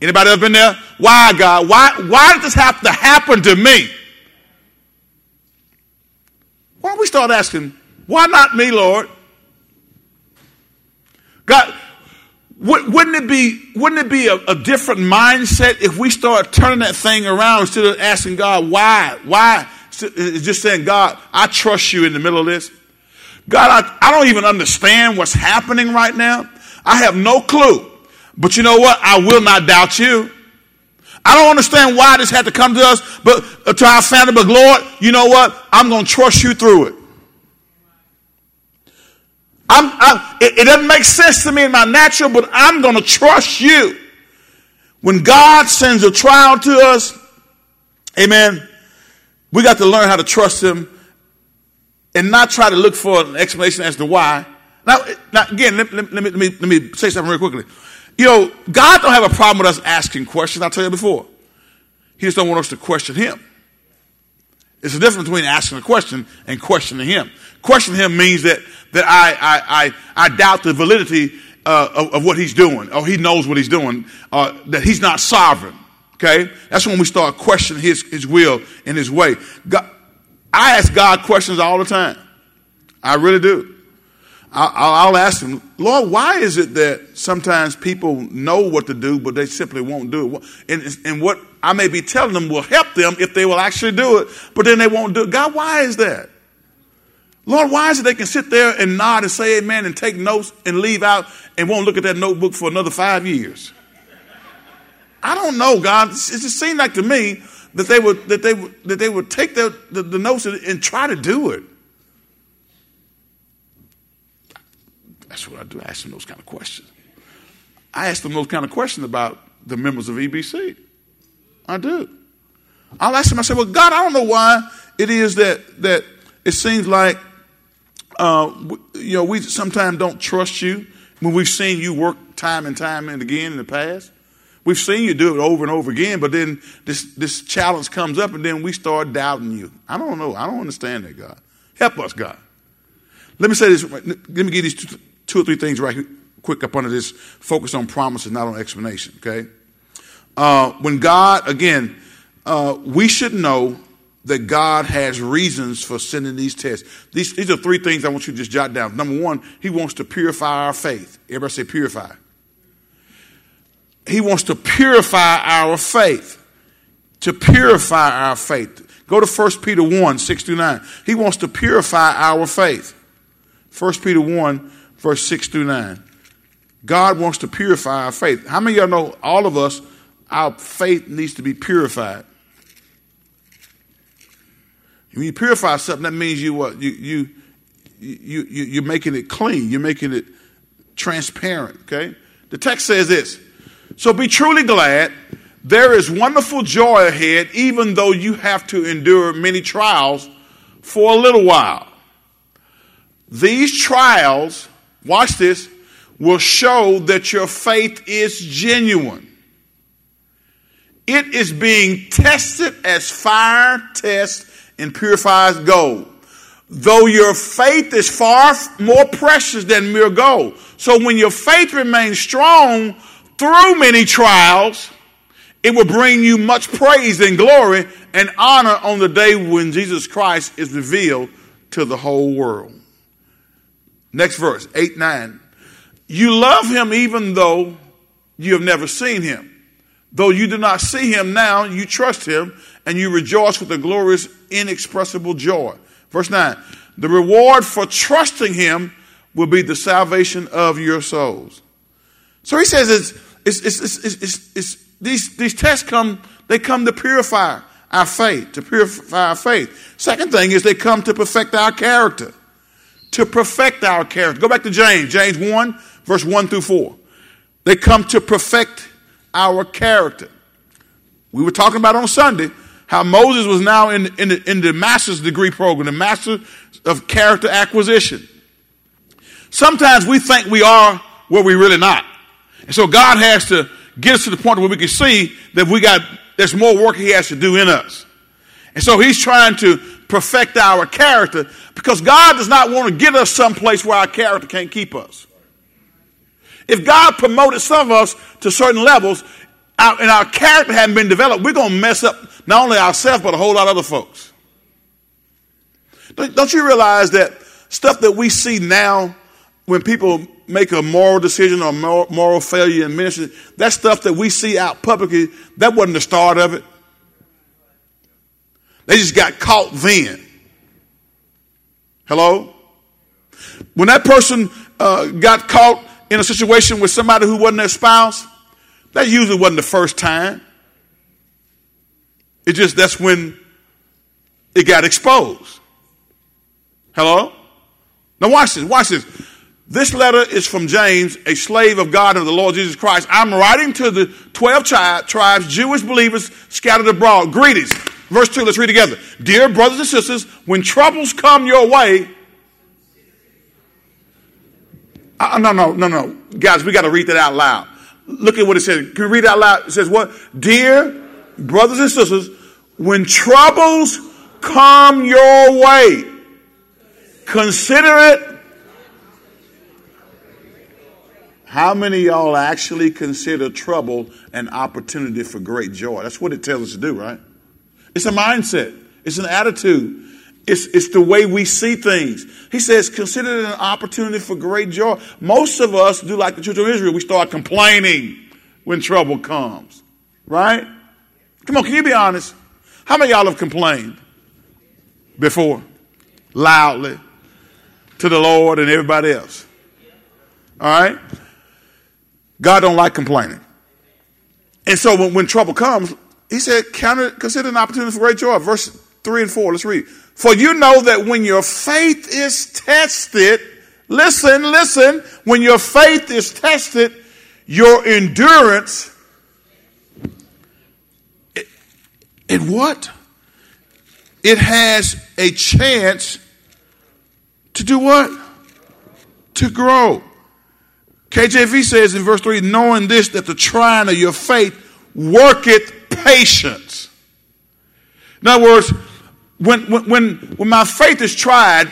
Anybody ever been there? Why, God? Why, why did this have to happen to me? Why don't we start asking, why not me, Lord? God, wouldn't it be, wouldn't it be a, a, different mindset if we start turning that thing around instead of asking God, why? Why? Just saying, God, I trust you in the middle of this. God, I, I don't even understand what's happening right now. I have no clue. But you know what? I will not doubt you. I don't understand why this had to come to us, but uh, to our family, but Lord, you know what? I'm going to trust you through it. I'm, I, it, it doesn't make sense to me in my natural, but I'm going to trust you. When God sends a trial to us, amen, we got to learn how to trust Him and not try to look for an explanation as to why. Now, now again, let, let, let, me, let, me, let me say something real quickly. You know, God don't have a problem with us asking questions. I tell you before. He just don't want us to question Him. It's the difference between asking a question and questioning Him. Questioning Him means that that I, I, I, I doubt the validity uh, of, of, what he's doing, or he knows what he's doing, uh, that he's not sovereign. Okay? That's when we start questioning his, his will and his way. God, I ask God questions all the time. I really do. I'll, I'll ask him, Lord, why is it that sometimes people know what to do, but they simply won't do it? And, and what I may be telling them will help them if they will actually do it, but then they won't do it. God, why is that? Lord, why is it they can sit there and nod and say amen and take notes and leave out and won't look at that notebook for another five years? I don't know, God. It just seemed like to me that they would that they would that they would take the, the, the notes and, and try to do it. That's what I do. I ask them those kind of questions. I ask them those kind of questions about the members of EBC. I do. I'll ask them, I say, well, God, I don't know why it is that that it seems like uh, you know, we sometimes don't trust you when we've seen you work time and time and again in the past. We've seen you do it over and over again, but then this, this challenge comes up and then we start doubting you. I don't know. I don't understand that, God. Help us, God. Let me say this. Let me give these two, two or three things right quick up under this. Focus on promises, not on explanation, okay? Uh, when God, again, uh, we should know that God has reasons for sending these tests. These, these are three things I want you to just jot down. Number one, He wants to purify our faith. Everybody say purify. He wants to purify our faith. To purify our faith. Go to 1 Peter 1, 6 through 9. He wants to purify our faith. 1 Peter 1, verse 6 through 9. God wants to purify our faith. How many of y'all know all of us, our faith needs to be purified? When you purify something, that means you what you you you, you you're making it clean. You're making it transparent. Okay. The text says this. So be truly glad. There is wonderful joy ahead, even though you have to endure many trials for a little while. These trials, watch this, will show that your faith is genuine. It is being tested as fire tests and purifies gold. Though your faith is far more precious than mere gold. So when your faith remains strong through many trials, it will bring you much praise and glory and honor on the day when Jesus Christ is revealed to the whole world. Next verse, 8 9. You love him even though you have never seen him. Though you do not see him now, you trust him and you rejoice with a glorious, inexpressible joy. Verse 9 The reward for trusting him will be the salvation of your souls. So he says it's, it's, it's, it's, these, these tests come, they come to purify our faith, to purify our faith. Second thing is they come to perfect our character. To perfect our character. Go back to James, James 1, verse 1 through 4. They come to perfect our character. We were talking about on Sunday how Moses was now in, in, the, in the master's degree program, the master of character acquisition. Sometimes we think we are where we're really not. And so God has to get us to the point where we can see that we got, there's more work he has to do in us. And so he's trying to perfect our character because God does not want to get us someplace where our character can't keep us. If God promoted some of us to certain levels and our character hadn't been developed, we're going to mess up not only ourselves, but a whole lot of other folks. Don't you realize that stuff that we see now when people make a moral decision or moral failure in ministry, that stuff that we see out publicly, that wasn't the start of it. They just got caught then. Hello? When that person uh, got caught in a situation with somebody who wasn't their spouse, that usually wasn't the first time. It just, that's when it got exposed. Hello? Now watch this, watch this. This letter is from James, a slave of God and of the Lord Jesus Christ. I'm writing to the 12 tri- tribes, Jewish believers scattered abroad. Greetings. Verse 2, let's read together. Dear brothers and sisters, when troubles come your way, no, no, no, no. Guys, we got to read that out loud. Look at what it says. Can we read out loud? It says what? Dear brothers and sisters, when troubles come your way, consider it How many y'all actually consider trouble an opportunity for great joy? That's what it tells us to do, right? It's a mindset. It's an attitude. It's, it's the way we see things. He says, consider it an opportunity for great joy. Most of us do like the children of Israel. We start complaining when trouble comes, right? Come on, can you be honest? How many y'all have complained before? Loudly to the Lord and everybody else. All right? God don't like complaining. And so when, when trouble comes, he said, consider an opportunity for great joy. Verse 3 and 4, let's read. For you know that when your faith is tested, listen, listen, when your faith is tested, your endurance, it, what? It has a chance to do what? To grow. KJV says in verse 3 knowing this, that the trying of your faith worketh patience. In other words, when, when, when my faith is tried,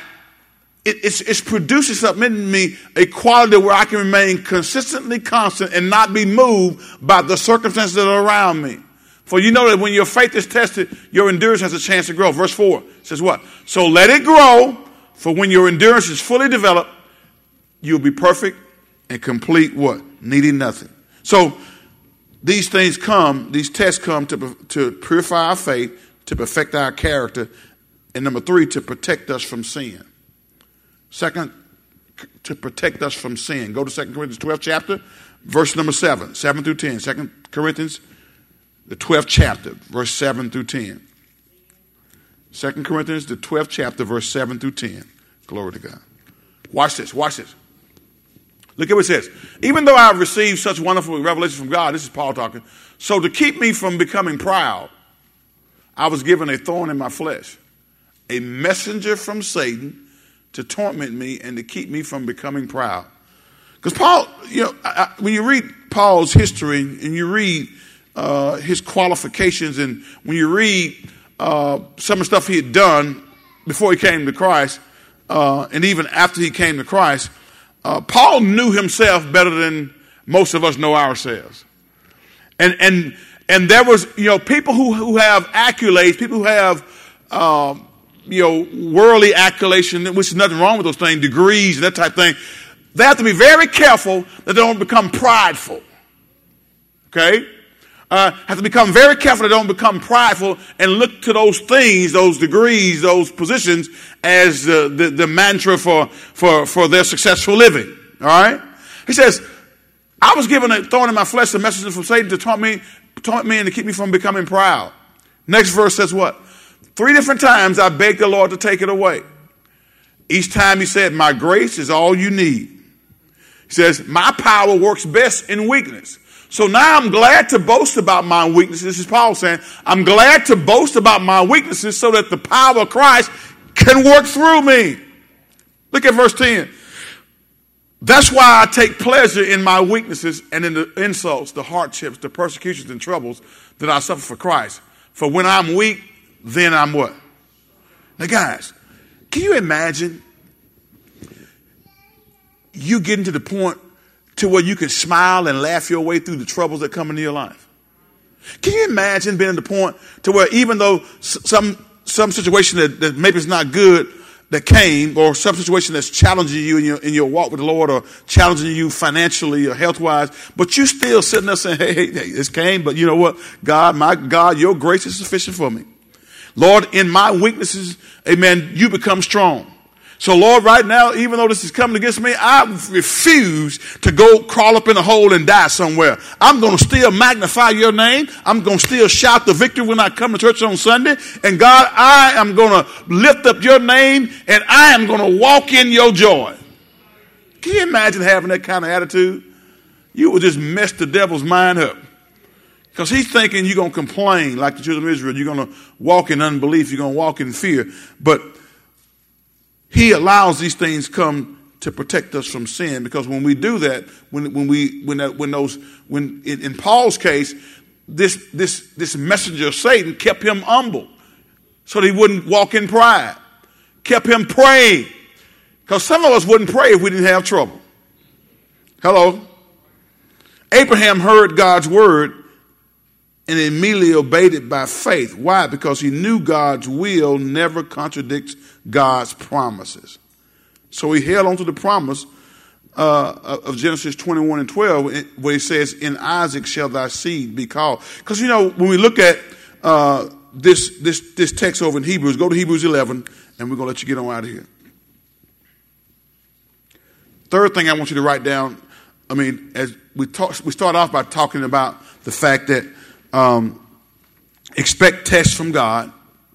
it, it's, it's producing something in me, a quality where I can remain consistently constant and not be moved by the circumstances that are around me. For you know that when your faith is tested, your endurance has a chance to grow. Verse 4 says what? So let it grow, for when your endurance is fully developed, you'll be perfect and complete what? Needing nothing. So these things come, these tests come to, to purify our faith, to perfect our character, and number three, to protect us from sin. Second, to protect us from sin. Go to 2 Corinthians 12 chapter, verse number 7, 7 through 10. 2 Corinthians, the 12th chapter, verse 7 through 10. 2 Corinthians, the 12th chapter, verse 7 through 10. Glory to God. Watch this, watch this. Look at what it says. Even though I have received such wonderful revelation from God, this is Paul talking, so to keep me from becoming proud, I was given a thorn in my flesh, a messenger from Satan to torment me and to keep me from becoming proud. Because Paul, you know, I, when you read Paul's history and you read uh, his qualifications and when you read uh, some of the stuff he had done before he came to Christ uh, and even after he came to Christ, uh, Paul knew himself better than most of us know ourselves. And, and, and there was, you know, people who, who have accolades, people who have, um, you know, worldly accolation, which is nothing wrong with those things, degrees and that type of thing. They have to be very careful that they don't become prideful. Okay? Uh, have to become very careful they don't become prideful and look to those things, those degrees, those positions as the, the, the mantra for, for, for their successful living. All right? He says, I was given a thorn in my flesh, a message from Satan to taunt me, taunt me and to keep me from becoming proud. Next verse says what? Three different times I begged the Lord to take it away. Each time he said, My grace is all you need. He says, My power works best in weakness. So now I'm glad to boast about my weaknesses. This is Paul saying, I'm glad to boast about my weaknesses so that the power of Christ can work through me. Look at verse 10. That's why I take pleasure in my weaknesses and in the insults, the hardships, the persecutions and troubles that I suffer for Christ. For when I'm weak, then I'm what? Now, guys, can you imagine you getting to the point to where you can smile and laugh your way through the troubles that come into your life? Can you imagine being at the point to where even though some some situation that, that maybe is not good that came, or some situation that's challenging you in your in your walk with the Lord, or challenging you financially or health wise, but you still sitting there saying, "Hey, hey, hey, this came, but you know what? God, my God, Your grace is sufficient for me." Lord, in my weaknesses, Amen. You become strong. So, Lord, right now, even though this is coming against me, I refuse to go crawl up in a hole and die somewhere. I'm going to still magnify your name. I'm going to still shout the victory when I come to church on Sunday. And God, I am going to lift up your name and I am going to walk in your joy. Can you imagine having that kind of attitude? You would just mess the devil's mind up. Because he's thinking you're going to complain like the children of Israel. You're going to walk in unbelief. You're going to walk in fear. But he allows these things come to protect us from sin because when we do that, when, when we when that, when those when in, in Paul's case, this this this messenger of Satan kept him humble, so that he wouldn't walk in pride. Kept him praying, because some of us wouldn't pray if we didn't have trouble. Hello. Abraham heard God's word and immediately obeyed it by faith. Why? Because he knew God's will never contradicts God's promises. So he held on to the promise uh, of Genesis 21 and 12, where he says, In Isaac shall thy seed be called. Because, you know, when we look at uh, this, this, this text over in Hebrews, go to Hebrews 11, and we're going to let you get on out of here. Third thing I want you to write down, I mean, as we, talk, we start off by talking about the fact that um, expect tests from God.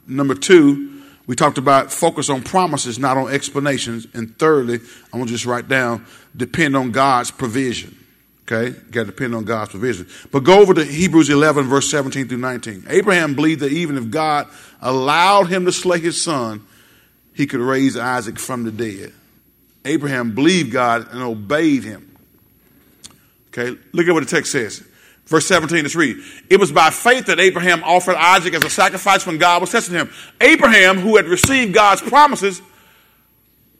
Number two, we talked about focus on promises, not on explanations. And thirdly, I'm going to just write down depend on God's provision. Okay? Got to depend on God's provision. But go over to Hebrews 11, verse 17 through 19. Abraham believed that even if God allowed him to slay his son, he could raise Isaac from the dead. Abraham believed God and obeyed him. Okay? Look at what the text says. Verse 17, let's read. It was by faith that Abraham offered Isaac as a sacrifice when God was testing him. Abraham, who had received God's promises,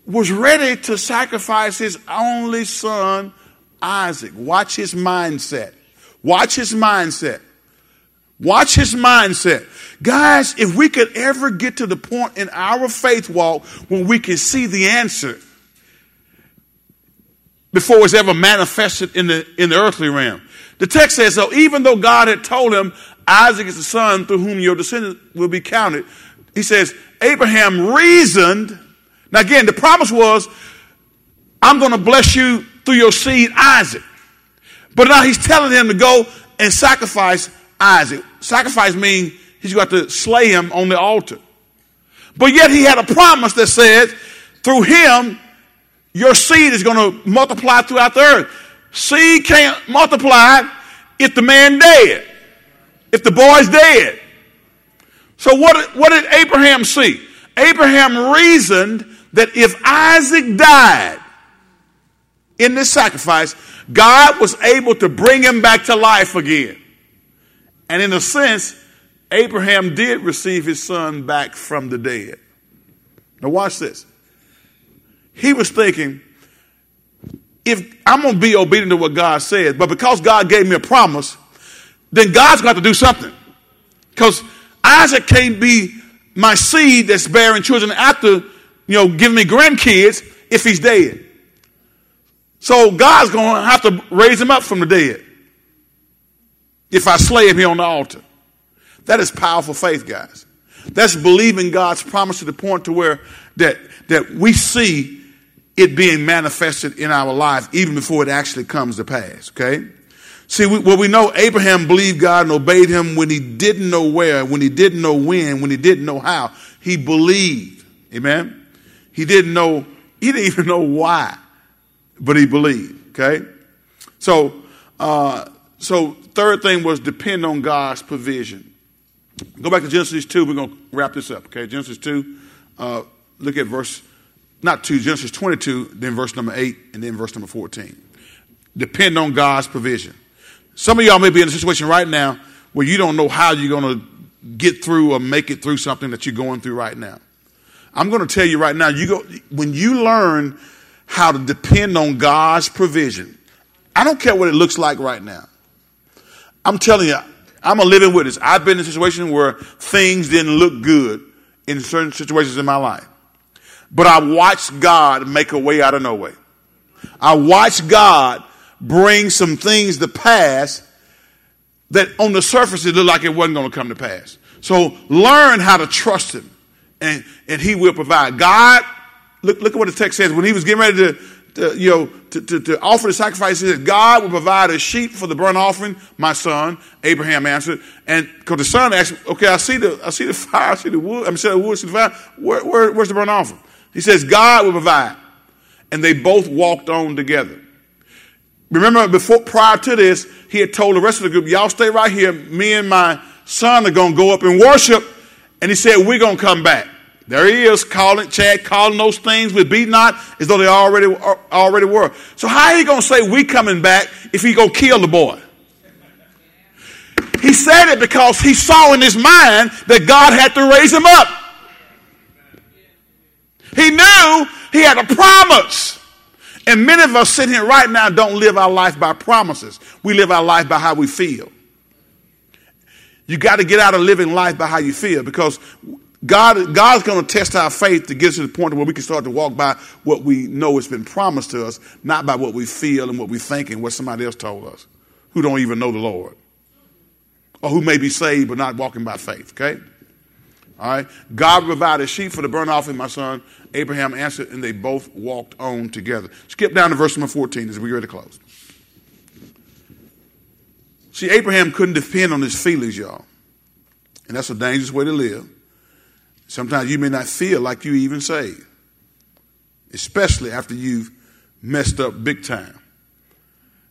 was ready to sacrifice his only son, Isaac. Watch his mindset. Watch his mindset. Watch his mindset. Guys, if we could ever get to the point in our faith walk when we can see the answer before it's ever manifested in the, in the earthly realm. The text says, so even though God had told him, Isaac is the son through whom your descendants will be counted, he says, Abraham reasoned. Now, again, the promise was, I'm going to bless you through your seed, Isaac. But now he's telling him to go and sacrifice Isaac. Sacrifice means he's got to slay him on the altar. But yet he had a promise that said, through him, your seed is going to multiply throughout the earth. Seed can't multiply if the man dead, if the boy's dead. So what, what did Abraham see? Abraham reasoned that if Isaac died in this sacrifice, God was able to bring him back to life again. And in a sense, Abraham did receive his son back from the dead. Now, watch this. He was thinking, if I'm going to be obedient to what God says, but because God gave me a promise, then God's got to do something. Because Isaac can't be my seed that's bearing children after, you know, giving me grandkids if he's dead. So God's going to have to raise him up from the dead if I slay him here on the altar. That is powerful faith, guys. That's believing God's promise to the point to where that, that we see it being manifested in our life even before it actually comes to pass, okay? See, we, well, we know Abraham believed God and obeyed him when he didn't know where, when he didn't know when, when he didn't know how. He believed. Amen? He didn't know, he didn't <laughs> even know why, but he believed, okay? So, uh, so third thing was depend on God's provision. Go back to Genesis 2. We're going to wrap this up, okay? Genesis 2, uh, look at verse not 2, Genesis 22, then verse number 8, and then verse number 14. Depend on God's provision. Some of y'all may be in a situation right now where you don't know how you're going to get through or make it through something that you're going through right now. I'm going to tell you right now, you go, when you learn how to depend on God's provision, I don't care what it looks like right now. I'm telling you, I'm a living witness. I've been in a situation where things didn't look good in certain situations in my life. But I watched God make a way out of no way. I watched God bring some things to pass that on the surface it looked like it wasn't going to come to pass. So learn how to trust Him and, and He will provide. God, look, look at what the text says. When He was getting ready to, to you know, to, to, to, offer the sacrifice, He said, God will provide a sheep for the burnt offering, my son. Abraham answered. And because the son asked, okay, I see the, I see the <laughs> fire, I see the wood, I'm saying the wood, see the fire. Where, where, where's the burnt offering? He says, God will provide. And they both walked on together. Remember, before prior to this, he had told the rest of the group, Y'all stay right here. Me and my son are to go up and worship. And he said, We're to come back. There he is, calling Chad, calling those things with be not as though they already, already were. So, how he to say we coming back if he to kill the boy? He said it because he saw in his mind that God had to raise him up. He knew he had a promise. And many of us sitting here right now don't live our life by promises. We live our life by how we feel. You got to get out of living life by how you feel because God, God's going to test our faith to get us to the point where we can start to walk by what we know has been promised to us, not by what we feel and what we think and what somebody else told us who don't even know the Lord or who may be saved but not walking by faith, okay? All right. God provided sheep for the burnt offering, my son. Abraham answered, and they both walked on together. Skip down to verse number 14 as we get ready to close. See, Abraham couldn't depend on his feelings, y'all. And that's a dangerous way to live. Sometimes you may not feel like you even saved, especially after you've messed up big time.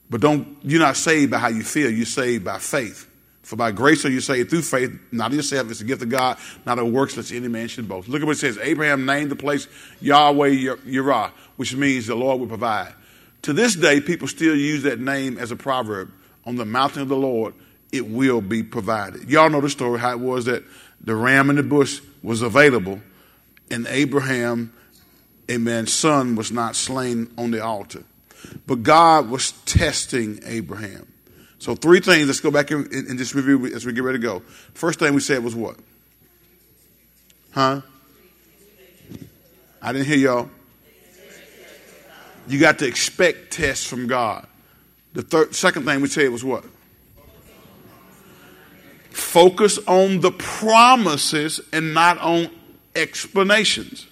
But don't you're not saved by how you feel, you're saved by faith. For by grace are you saved through faith, not of yourself. It's a gift of God, not of works that any man should boast. Look at what it says. Abraham named the place Yahweh Yireh, which means the Lord will provide. To this day, people still use that name as a proverb. On the mountain of the Lord, it will be provided. Y'all know the story, how it was that the ram in the bush was available, and Abraham, a man's son was not slain on the altar. But God was testing Abraham. So three things. Let's go back and, and just review as we get ready to go. First thing we said was what? Huh? I didn't hear y'all. You got to expect tests from God. The third, second thing we said was what? Focus on the promises and not on explanations.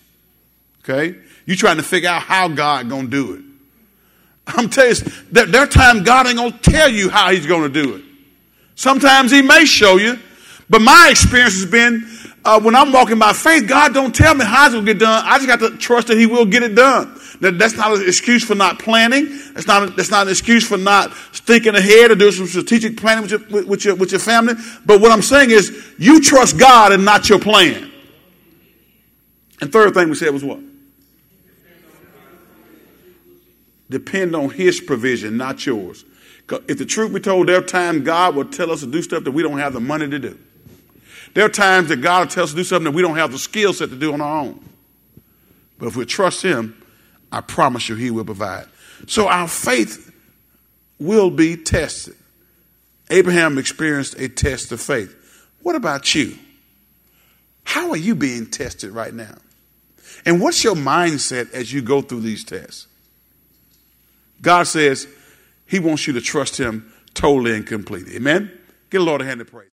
Okay? You're trying to figure out how God gonna do it. I'm telling you, there are times God ain't going to tell you how He's going to do it. Sometimes He may show you, but my experience has been uh, when I'm walking by faith, God don't tell me how it's going to get done. I just got to trust that He will get it done. That, that's not an excuse for not planning. That's not, that's not an excuse for not thinking ahead or doing some strategic planning with your, with, your, with your family. But what I'm saying is, you trust God and not your plan. And third thing we said was what? Depend on His provision, not yours. If the truth be told, there are times God will tell us to do stuff that we don't have the money to do. There are times that God will tell us to do something that we don't have the skill set to do on our own. But if we trust Him, I promise you He will provide. So our faith will be tested. Abraham experienced a test of faith. What about you? How are you being tested right now? And what's your mindset as you go through these tests? God says He wants you to trust Him totally and completely. Amen? Get a Lord a hand of praise.